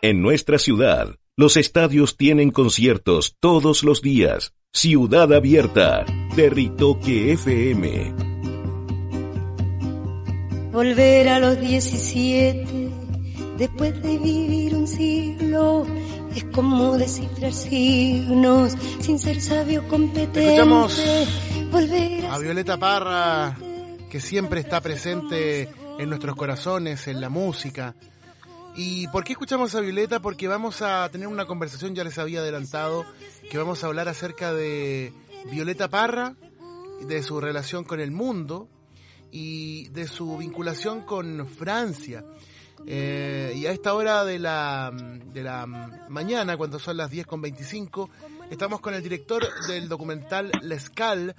En nuestra ciudad, los estadios tienen conciertos todos los días. Ciudad Abierta, Territoque FM. Volver a los 17, después de vivir un siglo, es como descifrar signos, sin ser sabio competente. Escuchamos Volver a a Violeta Parra, que siempre está presente en nuestros corazones, en la música. ¿Y por qué escuchamos a Violeta? Porque vamos a tener una conversación, ya les había adelantado, que vamos a hablar acerca de Violeta Parra, de su relación con el mundo y de su vinculación con Francia. Eh, y a esta hora de la, de la mañana, cuando son las 10 con 25, estamos con el director del documental L'Escal,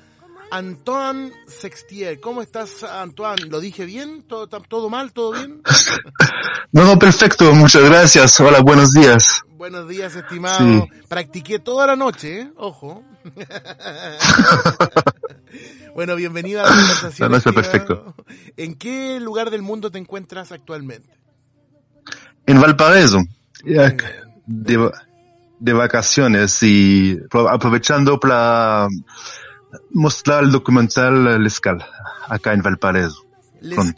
Antoine Sextier. ¿Cómo estás, Antoine? ¿Lo dije bien? ¿Todo, todo mal? ¿Todo bien? No, no, perfecto, muchas gracias. Hola, buenos días. Buenos días, estimado. Sí. Practiqué toda la noche, ¿eh? Ojo. bueno, bienvenido a la conversación. No, no, está estimado. ¿En qué lugar del mundo te encuentras actualmente? En Valparaíso, de, de vacaciones y pro- aprovechando para mostrar el documental L'Escal, acá en Valparaíso. Lescal.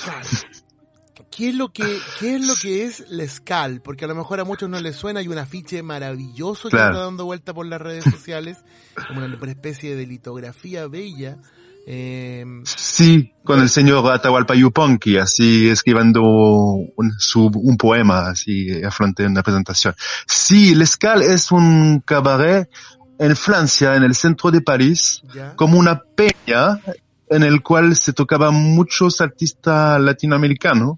¿Qué es lo que, qué es lo que es Lescal? Porque a lo mejor a muchos no les suena, hay un afiche maravilloso que Claro. anda dando vuelta por las redes sociales, como una especie de litografía bella. Eh, Sí, con el señor Atahualpa Yupanqui, así escribiendo un, su, un poema, así afronté una presentación. Sí, L'Escal es un cabaret en Francia, en el centro de París, ya. como una peña en el cual se tocaban muchos artistas latinoamericanos,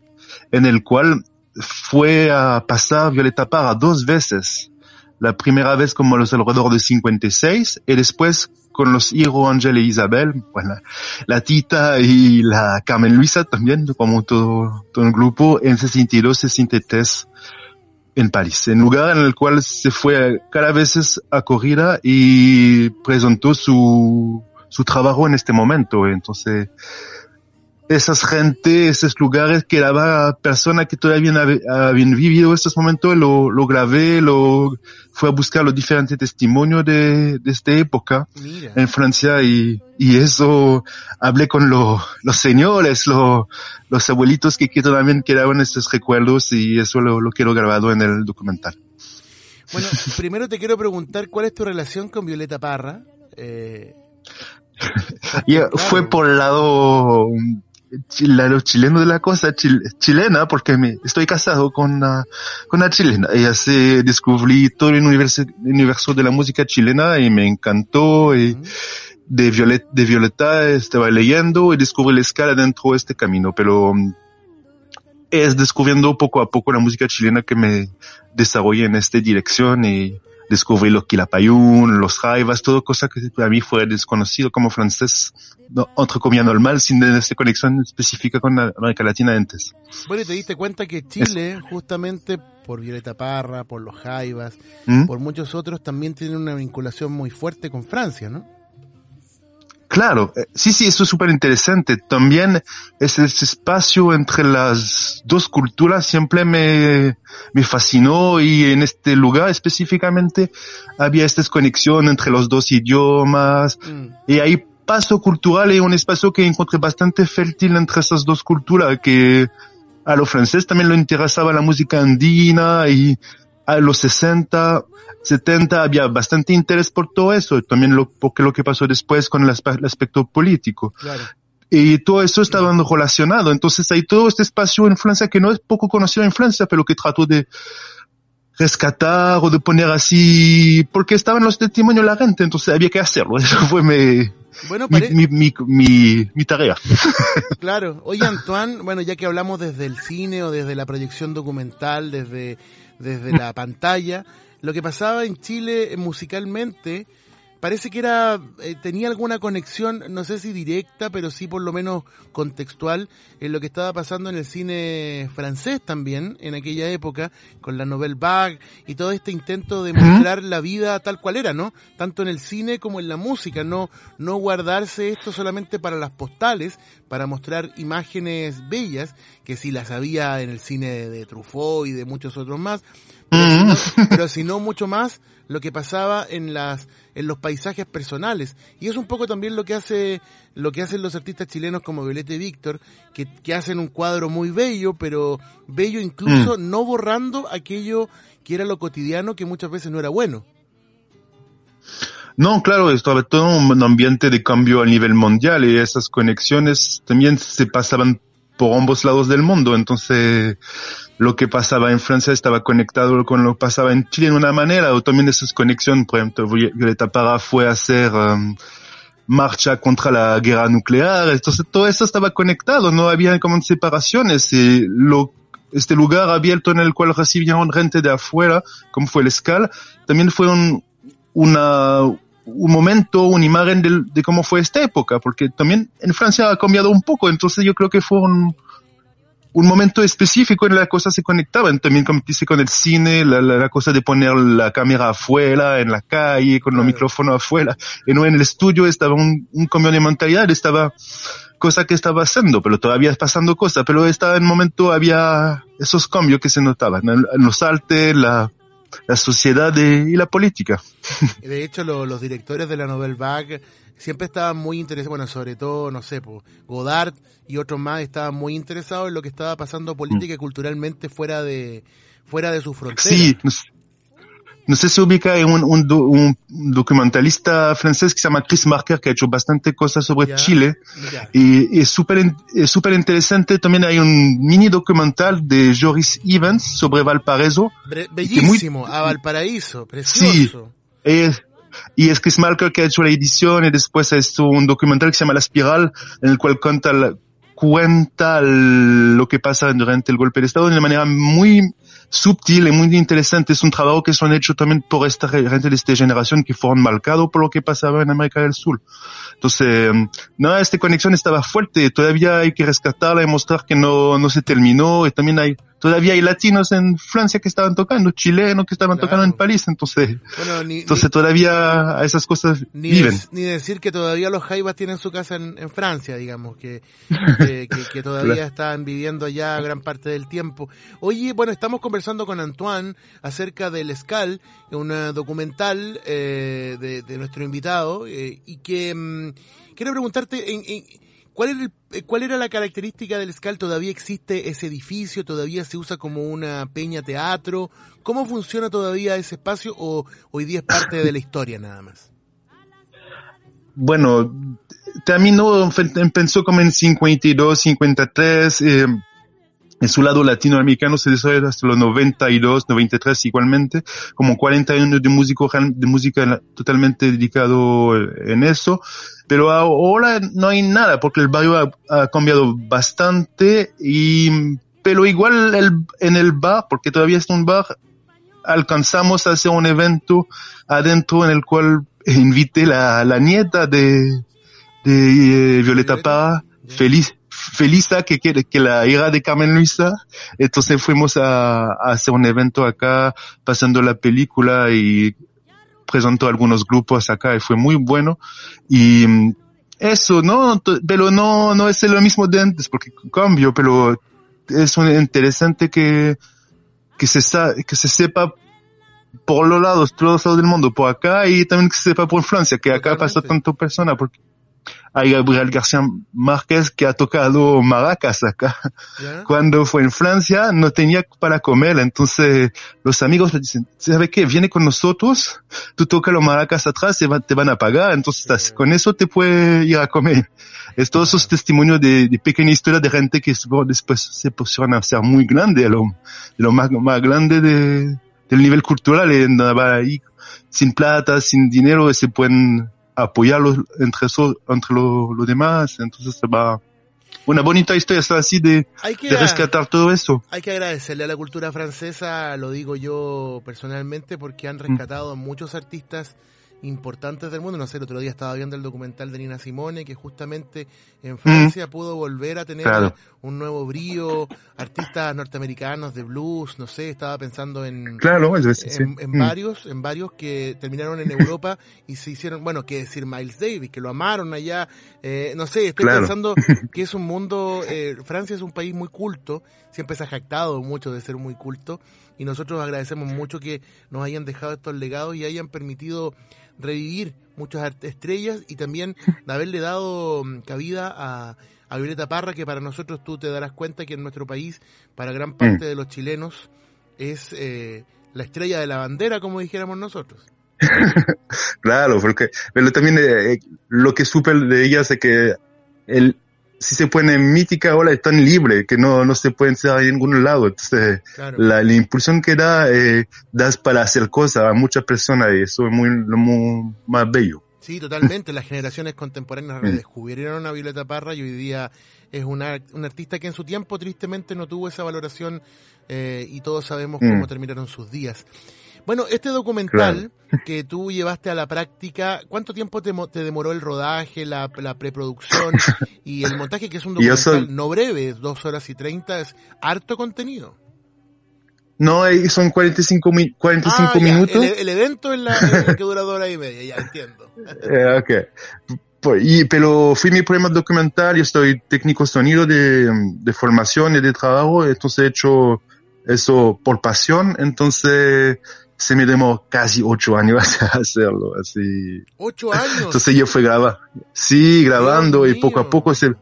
en el cual fue a pasar Violeta Parra dos veces. La primera vez como los alrededor de 56 y después con los hijos Ángel e Isabel, bueno, la Tita y la Carmen Luisa también, como todo, todo el grupo, en 62, 63 en París, en lugar en el cual se fue cada vez a corrida y presentó su, su trabajo en este momento. Entonces, esas gente, esos lugares que daba personas que todavía habían vivido estos momentos, lo, lo grabé, lo fue a buscar los diferentes testimonios de, de esta época Mira. en Francia y, y eso hablé con lo- los señores, lo- los abuelitos que, que también quedaban estos recuerdos y eso lo, lo quiero grabado en el documental. Bueno, primero te quiero preguntar cuál es tu relación con Violeta Parra. Eh, Y fue por el lado, el lado chileno de la cosa, chil- chilena, porque me, estoy casado con una, con una chilena. Y así descubrí todo el universo, el universo de la música chilena y me encantó. Y, de Violeta, de Violeta estaba leyendo y descubrí la escala dentro de este camino, pero mm, es descubriendo poco a poco la música chilena que me desarrollé en esta dirección y descubrí los Quilapayún, los Jaivas, todo cosa que para mí fue desconocido como francés, no, entre comillas normal, sin tener esta conexión específica con la América Latina antes. Bueno, y te diste cuenta que Chile, justamente por Violeta Parra, por los Jaivas, ¿Mm? por muchos otros, también tiene una vinculación muy fuerte con Francia, ¿no? Claro, eh, sí, sí, eso es súper interesante. También es ese espacio entre las dos culturas siempre me, me fascinó y en este lugar específicamente había esta conexión entre los dos idiomas Mm. y hay paso cultural y un espacio que encontré bastante fértil entre esas dos culturas que a los franceses también le interesaba la música andina y a los 60, 70 había bastante interés por todo eso, también lo, porque lo que pasó después con el, aspe- el aspecto político. Claro. Y todo eso estaba relacionado. Entonces hay todo este espacio en Francia que no es poco conocido en Francia, pero que trató de rescatar o de poner así, porque estaban los testimonios de la gente, entonces había que hacerlo. Eso fue mi, Bueno, pare- mi, mi, mi- mi tarea. claro. Oye, Antoine, bueno, ya que hablamos desde el cine o desde la proyección documental, desde, desde la pantalla, lo que pasaba en Chile musicalmente parece que era eh, tenía alguna conexión, no sé si directa, pero sí por lo menos contextual en lo que estaba pasando en el cine francés también en aquella época con la Nouvelle Vague y todo este intento de mostrar la vida tal cual era, ¿no? Tanto en el cine como en la música, no no guardarse esto solamente para las postales, para mostrar imágenes bellas que sí las había en el cine de Truffaut y de muchos otros más, pero si no mucho más lo que pasaba en las en los paisajes personales y es un poco también lo que hace lo que hacen los artistas chilenos como Violeta y Víctor que, que hacen un cuadro muy bello pero bello incluso mm. no borrando aquello que era lo cotidiano que muchas veces no era bueno no, claro, estaba todo un ambiente de cambio a nivel mundial y esas conexiones también se pasaban por ambos lados del mundo. Entonces, lo que pasaba en Francia estaba conectado con lo que pasaba en Chile de una manera, o también esas conexiones, por ejemplo, Violeta Parra fue a hacer um, marcha contra la guerra nuclear, entonces todo eso estaba conectado, no había como separaciones. Y lo, este lugar abierto en el cual recibieron gente de afuera, como fue el SCAL, también fue un, una, un momento, una imagen de, de, cómo fue esta época, porque también en Francia ha cambiado un poco, entonces yo creo que fue un, un momento específico en la cosa se conectaban, también como dice con el cine, la, la, cosa de poner la cámara afuera, en la calle, con los micrófonos afuera, y no en el estudio estaba un, un cambio de mentalidad, estaba cosa que estaba haciendo, pero todavía pasando cosas, pero estaba en momento, había esos cambios que se notaban, en, en los artes, la, la sociedad y la política. De hecho, lo, los directores de la Nouvelle Vague siempre estaban muy interesados, bueno, sobre todo, no sé, pues, Godard y otros más estaban muy interesados en lo que estaba pasando política y culturalmente fuera de fuera de su frontera. Sí, no sé si ubica en un, un, un, documentalista francés que se llama Chris Marker que ha hecho bastante cosas sobre yeah, Chile yeah. y, es súper es súper interesante. También hay un mini documental de Joris Evans sobre Valparaíso. Bellísimo, muy, a Valparaíso, precioso. Sí, es, y es Chris Marker que ha hecho la edición y después ha hecho un documental que se llama La Espiral en el cual cuenta la, cuenta lo que pasa durante el golpe de Estado de una manera muy sutil y muy interesante. Es un trabajo que son hecho también por esta gente de esta generación que fueron marcados por lo que pasaba en América del Sur. Entonces, no, esta conexión estaba fuerte. Todavía hay que rescatarla y mostrar que no, no se terminó. Y también hay todavía hay latinos en Francia que estaban tocando, chilenos que estaban claro. tocando en París, entonces, bueno, ni, entonces ni, todavía esas cosas ni viven. ni decir que todavía los Jaivas tienen su casa en, en Francia, digamos, que, que, que, que todavía claro. están viviendo allá gran parte del tiempo. Oye, bueno, estamos conversando con Antoine acerca del Scal, un documental eh, de, de, nuestro invitado, eh, y que mmm, quiero preguntarte, en, en ¿Cuál era, el, eh, ¿Cuál era la característica del SCAL? ¿Todavía existe ese edificio? ¿Todavía se usa como una peña teatro? ¿Cómo funciona todavía ese espacio o hoy día es parte de la historia nada más? Bueno, terminó, empezó como en 52, 53, eh, en su lado latinoamericano se desarrolla hasta los 92, 93 igualmente, como 40 años de, músico, de música totalmente dedicado en eso, pero ahora no hay nada porque el barrio ha, ha cambiado bastante y, pero igual el, en el bar, porque todavía es un bar, alcanzamos a hacer un evento adentro en el cual invité la, la nieta de, de eh, Violeta Parra, feliz, Felisa, que quiere que la hija de Carmen Luisa. Entonces fuimos a, a, hacer un evento acá, pasando la película y presentó algunos grupos acá y fue muy bueno. Y mm, eso, ¿no? Pero no, no es lo mismo de antes porque cambio, pero es interesante que, que se, que se sepa por los lados, todos los lados del mundo, por acá y también que se sepa por Francia, que acá pasó tanto persona, porque hay Gabriel García Márquez que ha tocado maracas acá. Cuando fue en Francia no tenía para comer, entonces los amigos le dicen, ¿sabe qué? Viene con nosotros, tú tocas los maracas atrás y te van a pagar, entonces con eso te puedes ir a comer. Es todos esos testimonios de, de pequeña historia de gente que después se pusieron a ser muy grande, lo, lo más, más grande de, del nivel cultural, y ahí sin plata, sin dinero, se pueden apoyarlos entre, eso, entre los lo demás. Entonces va una bonita historia así de, que, de, rescatar todo eso. Hay que agradecerle a la cultura francesa, lo digo yo personalmente, porque han rescatado a muchos artistas importantes del mundo. No sé, el otro día estaba viendo el documental de Nina Simone, que justamente en Francia pudo volver a tener un nuevo brío, artistas norteamericanos de blues, no sé, estaba pensando en, claro, en, en varios, en varios que terminaron en Europa y se hicieron, bueno, que decir Miles Davis, que lo amaron allá, eh, no sé, estoy pensando que es un mundo, eh, Francia es un país muy culto, siempre se ha jactado mucho de ser muy culto y nosotros agradecemos mucho que nos hayan dejado estos legados y hayan permitido revivir muchas estrellas y también de haberle dado mm, cabida a, a Violeta Parra, que para nosotros tú te darás cuenta que en nuestro país, para gran parte mm. de los chilenos, es eh, la estrella de la bandera, como dijéramos nosotros. claro, porque pero también eh, lo que supe de ella es que el, si se pone mítica ahora están libres, que no, no se pueden ser en ningún lado. Entonces, la, la, impulsión que da, eh, das para hacer cosas a muchas personas y eso es muy, muy más bello. Sí, totalmente. Las generaciones contemporáneas mm. redescubrieron a Violeta Parra y hoy día es una, un artista que en su tiempo tristemente no tuvo esa valoración eh, y todos sabemos mm. cómo terminaron sus días. Bueno, este documental que tú llevaste a la práctica, ¿cuánto tiempo te, demoró el rodaje, la, preproducción y el montaje, que es un documental no breve, dos horas y treinta, es harto contenido? No, son 45, 45 ah, minutos. El, evento es la, que dura dos horas y media, ya entiendo. Eh, ok. Pues, y, pero fui mi primer documental, yo estoy técnico sonido de, de formación y de trabajo, entonces he hecho eso por pasión, entonces se me demoró casi ocho años hacerlo, así. ¿Ocho años? Entonces yo fui grabar, sí, grabando y poco a poco se,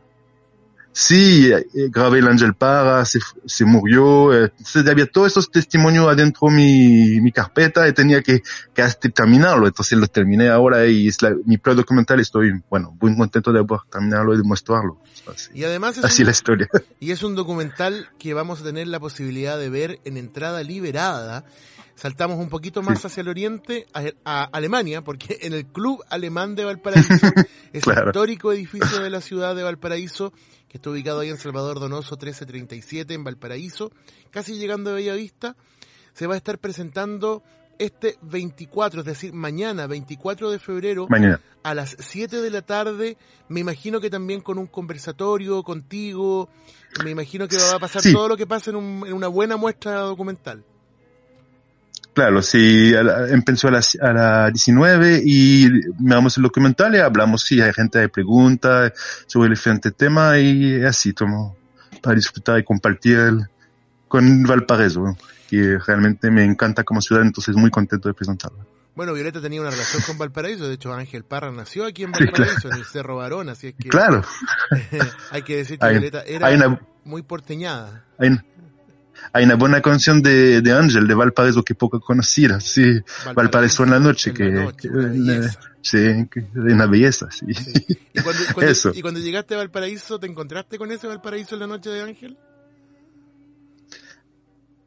sí, eh, grabé el Ángel Para, se, se murió, eh, entonces había todos esos testimonios adentro mi, mi carpeta y tenía que, que terminarlo, entonces lo terminé ahora y es la, mi pro documental estoy, bueno, muy contento de haber terminado y de mostrarlo. Así, y además es así la historia. Y es un documental que vamos a tener la posibilidad de ver en entrada liberada Saltamos un poquito más hacia el oriente, a, Alemania, porque en el Club Alemán de Valparaíso, ese histórico edificio de la ciudad de Valparaíso, que está ubicado ahí en Salvador Donoso 1337 en Valparaíso, casi llegando a Bellavista, se va a estar presentando este 24, es decir, mañana, 24 de febrero, a las 7 de la tarde, me imagino que también con un conversatorio contigo, me imagino que va a pasar todo lo que pasa en, en una buena muestra documental. Claro, sí, empezó a las a la 19 y miramos el documental y hablamos, sí, hay gente que pregunta sobre el diferente tema y así, tomo para disfrutar y compartir con Valparaíso, que realmente me encanta como ciudad, entonces muy contento de presentarlo. Bueno, Violeta tenía una relación con Valparaíso, de hecho Ángel Parra nació aquí en Valparaíso, en el Cerro Barón, así es que... Claro. hay que decir que Violeta era muy porteñada. Hay, hay una buena canción de, de Ángel, de Valparaíso, que poco conocida, sí, Valparaíso, en la noche, que, sí, que, una belleza, sí. ¿Y, cuando, Eso. ¿Y cuando llegaste a Valparaíso, te encontraste con ese Valparaíso en la noche de Ángel?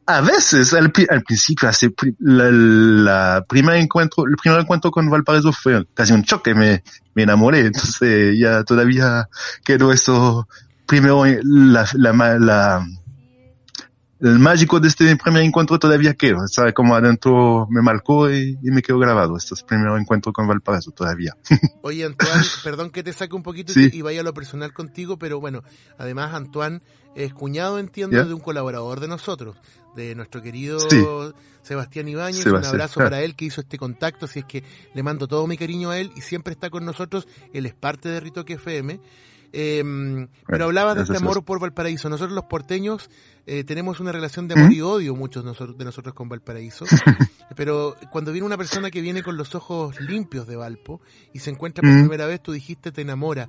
A veces, al, al principio, hace, la, la primer encuentro, el primer encuentro con Valparaíso fue casi un choque, me, me enamoré, entonces ya todavía quedó eso, primero la, la, la el mágico de este primer encuentro todavía quedó, sabe como adentro me marcó y, me quedó grabado este primer encuentro con Valparaíso todavía. Oye Antoine, perdón que te saque un poquito y, vaya a lo personal contigo, pero bueno, además Antoine es cuñado, entiendo, de un colaborador de nosotros, de nuestro querido Sebastián Ibáñez, un abrazo para él que hizo este contacto, si es que le mando todo mi cariño a él y siempre está con nosotros, él es parte de Ritoque FM. Eh, pero hablabas de este amor por Valparaíso. Nosotros los porteños eh, tenemos una relación de amor y odio, muchos de nosotros, con Valparaíso. pero cuando viene una persona que viene con los ojos limpios de Valpo y se encuentra por primera vez, tú dijiste te enamora.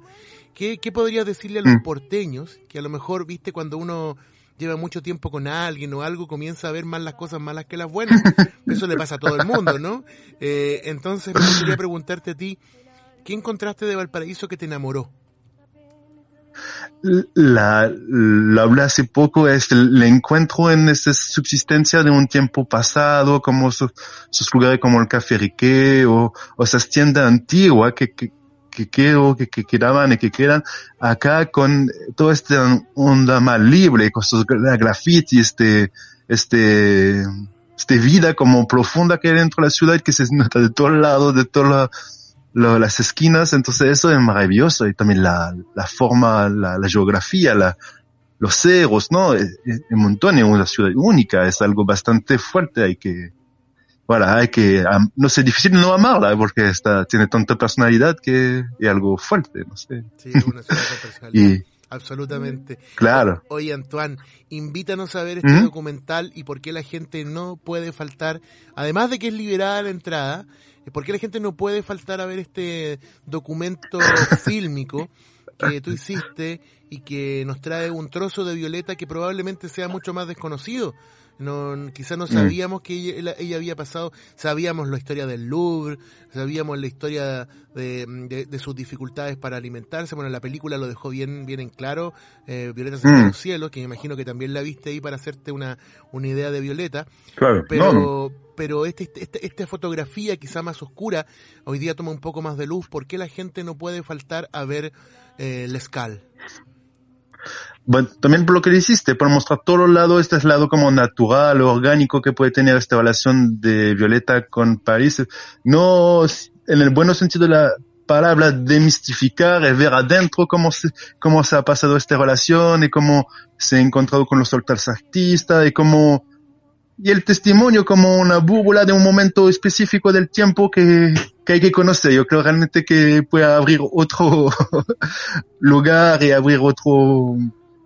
¿Qué, ¿Qué podrías decirle a los porteños que a lo mejor, viste, cuando uno lleva mucho tiempo con alguien o algo, comienza a ver más las cosas malas que las buenas. Eso le pasa a todo el mundo, ¿no? Eh, entonces me gustaría preguntarte a ti, ¿qué encontraste de Valparaíso que te enamoró? La, lo hablé hace poco, es el, encuentro en esa subsistencia de un tiempo pasado, como sus lugares como el Café Riquet o, o esas tiendas antiguas que, que, que quiero, que, que quedaban y que quedan acá con toda esta onda más libre, con estos grafitis, este, este, esta vida como profunda que hay dentro de la ciudad que se nota de todos lados, de todas las esquinas. Entonces eso es maravilloso y también la, la forma, la, la geografía, la, los cerros, ¿no? Es, un montón, es una ciudad única, es algo bastante fuerte, hay que, bueno, hay que, no sé, difícil no amarla porque está, tiene tanta personalidad que es algo fuerte, no sé. Sí, una ciudad con personalidad. Absolutamente. Claro. Oye, Antoine, invítanos a ver este documental y por qué la gente no puede faltar, además de que es liberada la entrada, por qué la gente no puede faltar a ver este documento fílmico que tú hiciste y que nos trae un trozo de Violeta que probablemente sea mucho más desconocido. No, quizás no mm. sabíamos que ella, había pasado, sabíamos la historia del Louvre, sabíamos la historia de, sus dificultades para alimentarse. Bueno, la película lo dejó bien, bien en claro. Eh, Violeta se mm. los cielos, que me imagino que también la viste ahí para hacerte una, una idea de Violeta. Claro, pero, pero este, este, esta fotografía quizá más oscura, hoy día toma un poco más de luz. ¿Por qué la gente no puede faltar a ver eh, Lescal? Bueno, también por lo que hiciste, por mostrar todos los lados, este es el lado como natural, orgánico que puede tener esta relación de Violeta con París. No en el buen sentido de la palabra demistificar, es ver adentro cómo se, cómo se ha pasado esta relación y cómo se ha encontrado con los otros artistas y cómo y el testimonio como una búbola de un momento específico del tiempo que, que hay que conocer. Yo creo realmente que puede abrir otro lugar y abrir otro,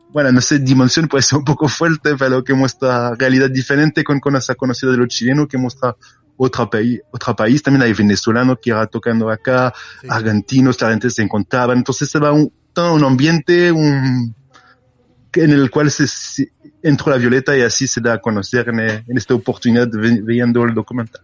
bueno, no sé, dimensión puede ser un poco fuerte, pero que muestra realidad diferente con, con esa conocida de los chilenos, que muestra otro país, otro país. También hay venezolanos que iban tocando acá, argentinos, la gente se encontraba. Entonces se va un, todo un ambiente, un, en el cual se, entró la Violeta y así se da a conocer en, esta oportunidad viendo el documental.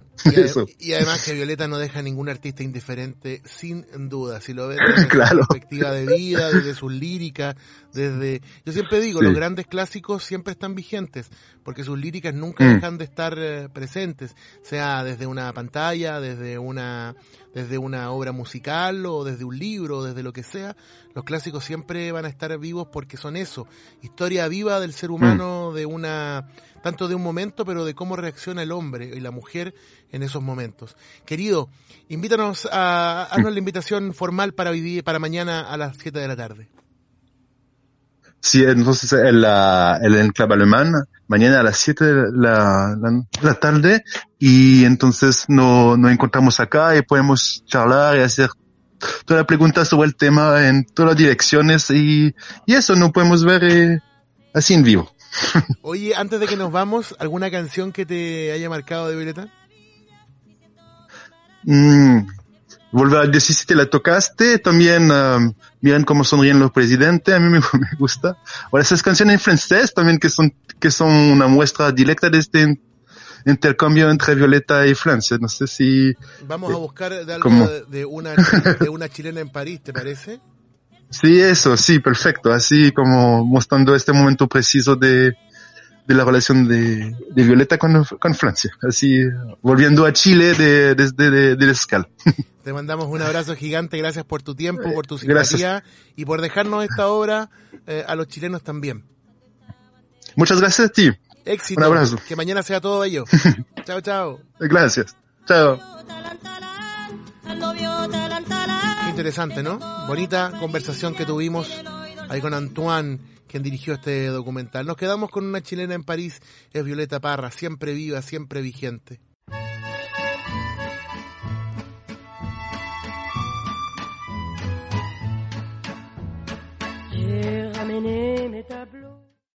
Y, además que Violeta no deja a ningún artista indiferente, sin duda. Si lo ves desde claro. su perspectiva de vida, desde sus líricas, desde... Yo siempre digo, los grandes clásicos siempre están vigentes, porque sus líricas nunca mm. dejan de estar eh, presentes, sea desde una pantalla, desde una desde una obra musical o desde un libro, desde lo que sea, los clásicos siempre van a estar vivos porque son eso, historia viva del ser humano, mm. de una, tanto de un momento, pero de cómo reacciona el hombre y la mujer en esos momentos. Querido, invítanos a, haznos la invitación formal para vivir, para mañana a las 7 de la tarde. Sí, entonces el, el enclave alemán, mañana a las 7 de la, la, tarde, y entonces nos no encontramos acá y podemos charlar y hacer todas las preguntas sobre el tema en todas las direcciones y, y eso no podemos ver eh, así en vivo. Oye, antes de que nos vamos, ¿alguna canción que te haya marcado de Violeta? Mm, volver a decir si te la tocaste, también um, miren cómo sonríen los presidentes, a mí me, gusta. Ahora esas canciones en francés también que son, que son una muestra directa de este intercambio entre Violeta y Francia. No sé si... Vamos a buscar de algo de, una, de una chilena en París, ¿te parece? Sí, eso, sí, perfecto. Así como mostrando este momento preciso de, de la relación de, de Violeta con, con, Francia. Así, volviendo a Chile desde de, de, escala. Te mandamos un abrazo gigante, gracias por tu tiempo, por tu simpatía y por dejarnos esta obra eh, a los chilenos también. Muchas gracias a ti. Éxito. Un abrazo. Que mañana sea todo ello. chao, chao. Gracias. Chao. Interesante, ¿no? Bonita conversación que tuvimos ahí con Antoine quien dirigió este documental. Nos quedamos con una chilena en París, es Violeta Parra, siempre viva, siempre vigente.